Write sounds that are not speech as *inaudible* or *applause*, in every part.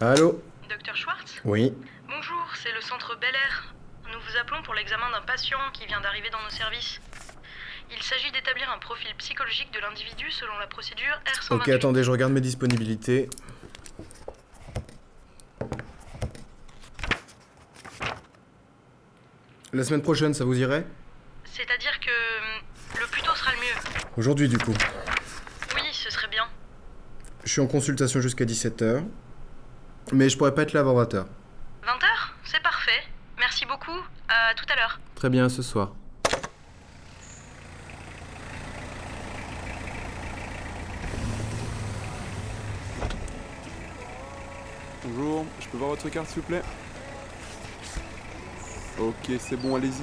Allô Docteur Schwartz Oui. Bonjour, c'est le centre Bel Air. Nous vous appelons pour l'examen d'un patient qui vient d'arriver dans nos services. Il s'agit d'établir un profil psychologique de l'individu selon la procédure R128. Ok, attendez, je regarde mes disponibilités. La semaine prochaine, ça vous irait? C'est-à-dire que hum, le plus tôt sera le mieux. Aujourd'hui, du coup. Oui, ce serait bien. Je suis en consultation jusqu'à 17h. Mais je pourrais pas être là avant 20h. 20h C'est parfait. Merci beaucoup. À tout à l'heure. Très bien, ce soir. Bonjour, je peux voir votre carte s'il vous plaît? Ok, c'est bon, allez-y.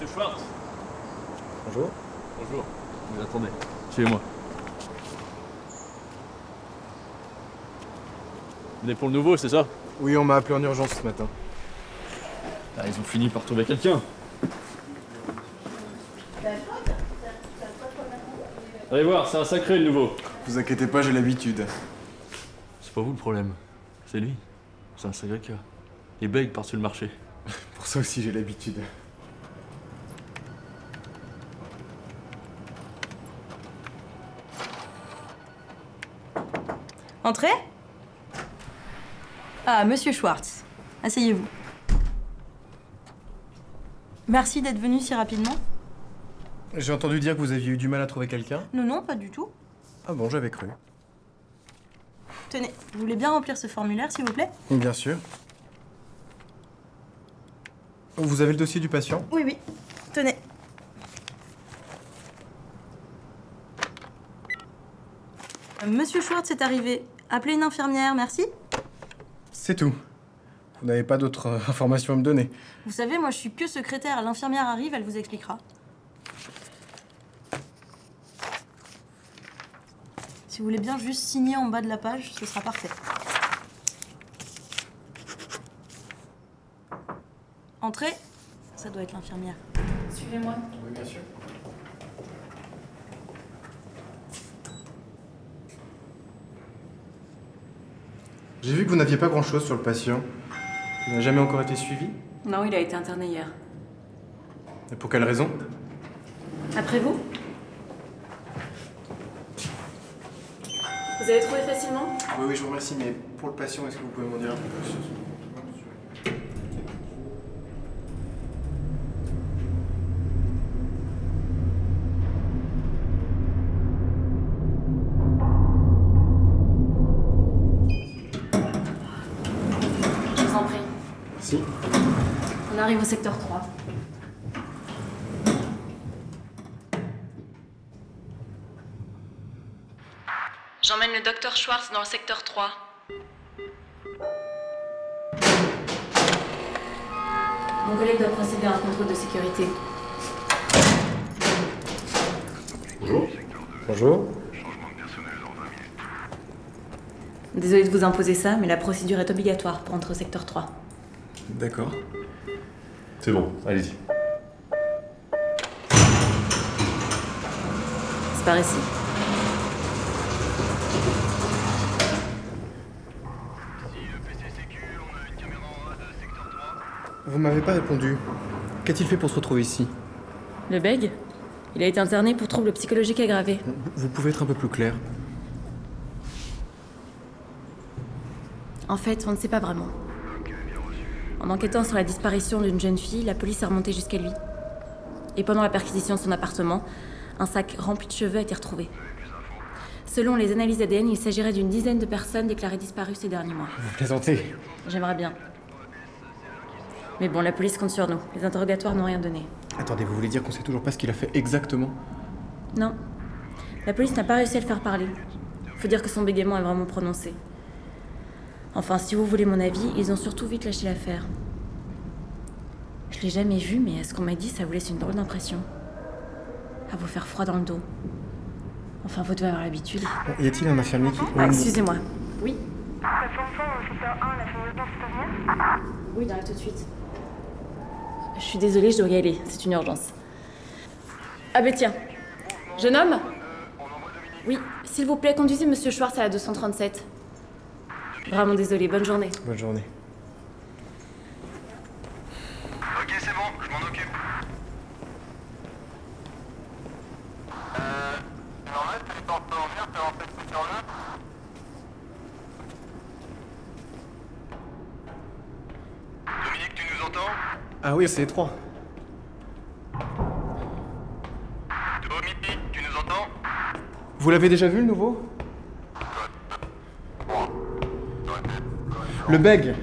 Monsieur Schwartz Bonjour. Bonjour. Mais attendez, suivez-moi. Vous venez pour le nouveau, c'est ça? Oui, on m'a appelé en urgence ce matin. Ah, ils ont fini par trouver quelqu'un. Allez voir, c'est un sacré le nouveau. Vous inquiétez pas, j'ai l'habitude. C'est pas vous le problème, c'est lui. C'est un sacré cas. Il bègue par-dessus le marché. *laughs* Pour ça aussi, j'ai l'habitude. Entrez Ah, monsieur Schwartz. Asseyez-vous. Merci d'être venu si rapidement. J'ai entendu dire que vous aviez eu du mal à trouver quelqu'un. Non, non, pas du tout. Ah bon, j'avais cru. Tenez, vous voulez bien remplir ce formulaire, s'il vous plaît? Bien sûr. Vous avez le dossier du patient? Oui, oui. Tenez. Euh, Monsieur Schwartz est arrivé. Appelez une infirmière, merci. C'est tout. Vous n'avez pas d'autres euh, informations à me donner. Vous savez, moi je suis que secrétaire. L'infirmière arrive, elle vous expliquera. Si vous voulez bien juste signer en bas de la page, ce sera parfait. Entrez. Ça doit être l'infirmière. Suivez-moi. Oui, bien sûr. J'ai vu que vous n'aviez pas grand-chose sur le patient. Il n'a jamais encore été suivi Non, il a été interné hier. Et pour quelle raison? Après vous? Vous avez trouvé facilement? Oui, oui, je vous remercie, mais pour le patient, est-ce que vous pouvez m'en dire un peu plus? Arrive au secteur 3. J'emmène le docteur Schwartz dans le secteur 3. Mon collègue doit procéder à un contrôle de sécurité. Bonjour. Désolée de vous imposer ça, mais la procédure est obligatoire pour entrer au secteur 3. D'accord. C'est bon, allez-y. C'est par ici. Vous m'avez pas répondu. Qu'a-t-il fait pour se retrouver ici? Le bègue Il a été interné pour troubles psychologiques aggravés. Vous pouvez être un peu plus clair En fait, on ne sait pas vraiment. En enquêtant sur la disparition d'une jeune fille, la police est remontée jusqu'à lui. Et pendant la perquisition de son appartement, un sac rempli de cheveux a été retrouvé. Selon les analyses ADN, il s'agirait d'une dizaine de personnes déclarées disparues ces derniers mois. Vous plaisantez J'aimerais bien. Mais bon, la police compte sur nous. Les interrogatoires n'ont rien donné. Attendez, vous voulez dire qu'on sait toujours pas ce qu'il a fait exactement? Non. La police n'a pas réussi à le faire parler. Faut dire que son bégaiement est vraiment prononcé. Enfin, si vous voulez mon avis, ils ont surtout vite lâché l'affaire. Je l'ai jamais vu, mais à ce qu'on m'a dit, ça vous laisse une drôle d'impression. À vous faire froid dans le dos. Enfin, vous devez avoir l'habitude. Bon, y a-t-il un infirmier qui. Ah, excusez-moi. Oui Oui, j'arrive tout de suite. Je suis désolée, je dois y aller. C'est une urgence. Ah ben tiens. Jeune homme? Oui, s'il vous plaît, conduisez Monsieur Schwartz à la 237. Vraiment désolée, bonne journée. Bonne journée. Ok, c'est bon, je m'en occupe. Euh. Normal, c'est pas en faire, c'est en fait sur le. Dominique, tu nous entends? Ah oui, c'est étroit. Dominique, tu nous entends? Vous l'avez déjà vu le nouveau? Le beg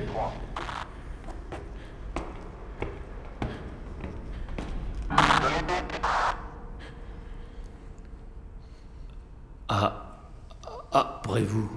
Ah, après vous.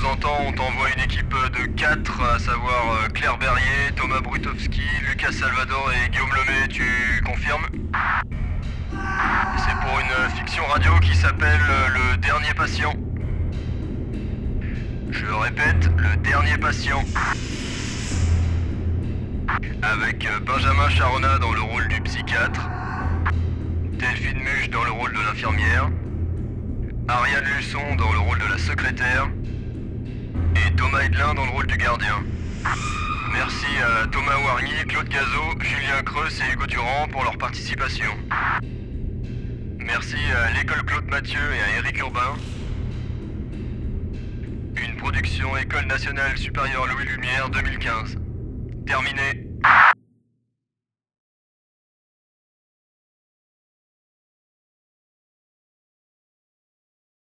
Nous entends, on t'envoie une équipe de 4, à savoir euh, Claire Berrier, Thomas Brutowski, Lucas Salvador et Guillaume Lemay, tu confirmes? C'est pour une fiction radio qui s'appelle euh, Le Dernier Patient. Je répète, Le Dernier Patient. Avec euh, Benjamin Charona dans le rôle du psychiatre, Delphine Muche dans le rôle de l'infirmière, Ariane Luçon dans le rôle de la secrétaire Thomas Hidelin dans le rôle du gardien. Merci à Thomas Wargny, Claude Cazot, Julien Creus et Hugo Durand pour leur participation. Merci à l'école Claude Mathieu et à Éric Urbain. Une production École nationale supérieure Louis Lumière 2015. Terminé.